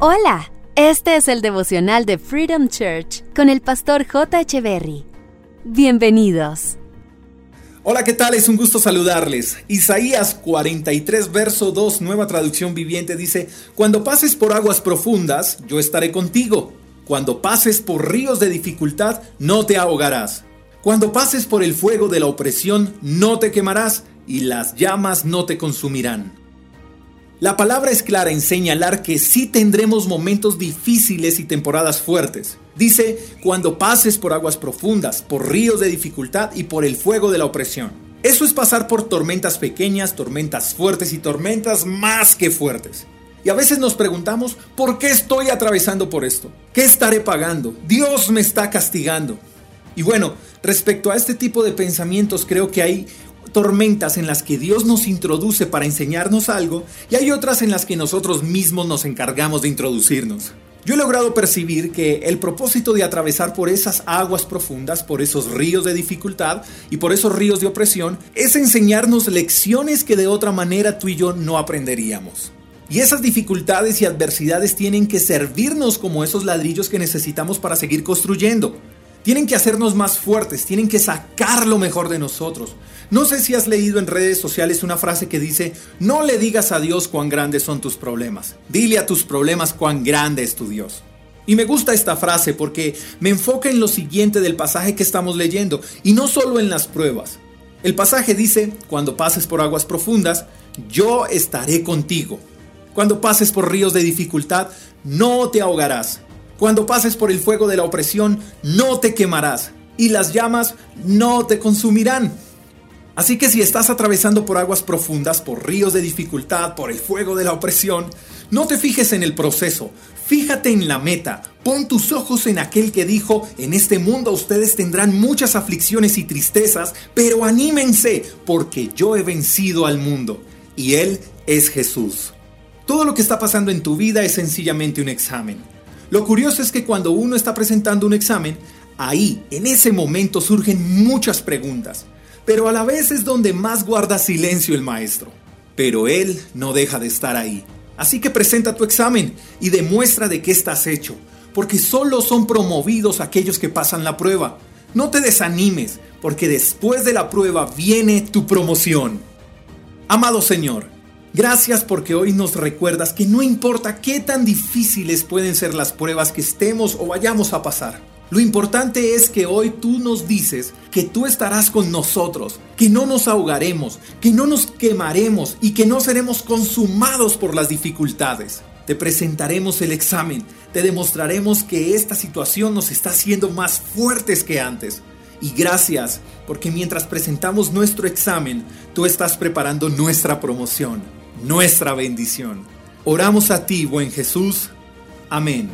Hola, este es el devocional de Freedom Church con el pastor J. Echeverry. Bienvenidos. Hola, ¿qué tal? Es un gusto saludarles. Isaías 43, verso 2, nueva traducción viviente, dice, Cuando pases por aguas profundas, yo estaré contigo. Cuando pases por ríos de dificultad, no te ahogarás. Cuando pases por el fuego de la opresión, no te quemarás, y las llamas no te consumirán. La palabra es clara en señalar que sí tendremos momentos difíciles y temporadas fuertes. Dice, cuando pases por aguas profundas, por ríos de dificultad y por el fuego de la opresión. Eso es pasar por tormentas pequeñas, tormentas fuertes y tormentas más que fuertes. Y a veces nos preguntamos, ¿por qué estoy atravesando por esto? ¿Qué estaré pagando? Dios me está castigando. Y bueno, respecto a este tipo de pensamientos creo que hay tormentas en las que Dios nos introduce para enseñarnos algo y hay otras en las que nosotros mismos nos encargamos de introducirnos. Yo he logrado percibir que el propósito de atravesar por esas aguas profundas, por esos ríos de dificultad y por esos ríos de opresión, es enseñarnos lecciones que de otra manera tú y yo no aprenderíamos. Y esas dificultades y adversidades tienen que servirnos como esos ladrillos que necesitamos para seguir construyendo. Tienen que hacernos más fuertes, tienen que sacar lo mejor de nosotros. No sé si has leído en redes sociales una frase que dice, no le digas a Dios cuán grandes son tus problemas, dile a tus problemas cuán grande es tu Dios. Y me gusta esta frase porque me enfoca en lo siguiente del pasaje que estamos leyendo, y no solo en las pruebas. El pasaje dice, cuando pases por aguas profundas, yo estaré contigo. Cuando pases por ríos de dificultad, no te ahogarás. Cuando pases por el fuego de la opresión, no te quemarás. Y las llamas no te consumirán. Así que si estás atravesando por aguas profundas, por ríos de dificultad, por el fuego de la opresión, no te fijes en el proceso, fíjate en la meta, pon tus ojos en aquel que dijo, en este mundo ustedes tendrán muchas aflicciones y tristezas, pero anímense, porque yo he vencido al mundo, y Él es Jesús. Todo lo que está pasando en tu vida es sencillamente un examen. Lo curioso es que cuando uno está presentando un examen, ahí, en ese momento surgen muchas preguntas pero a la vez es donde más guarda silencio el maestro. Pero él no deja de estar ahí. Así que presenta tu examen y demuestra de qué estás hecho, porque solo son promovidos aquellos que pasan la prueba. No te desanimes, porque después de la prueba viene tu promoción. Amado Señor, gracias porque hoy nos recuerdas que no importa qué tan difíciles pueden ser las pruebas que estemos o vayamos a pasar. Lo importante es que hoy tú nos dices que tú estarás con nosotros, que no nos ahogaremos, que no nos quemaremos y que no seremos consumados por las dificultades. Te presentaremos el examen, te demostraremos que esta situación nos está haciendo más fuertes que antes. Y gracias, porque mientras presentamos nuestro examen, tú estás preparando nuestra promoción, nuestra bendición. Oramos a ti, buen Jesús. Amén.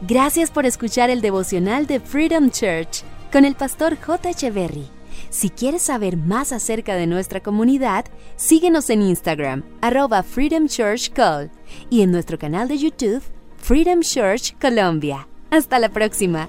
Gracias por escuchar el devocional de Freedom Church con el pastor J. Echeverry. Si quieres saber más acerca de nuestra comunidad, síguenos en Instagram, arroba Freedom Church Call, y en nuestro canal de YouTube, Freedom Church Colombia. Hasta la próxima.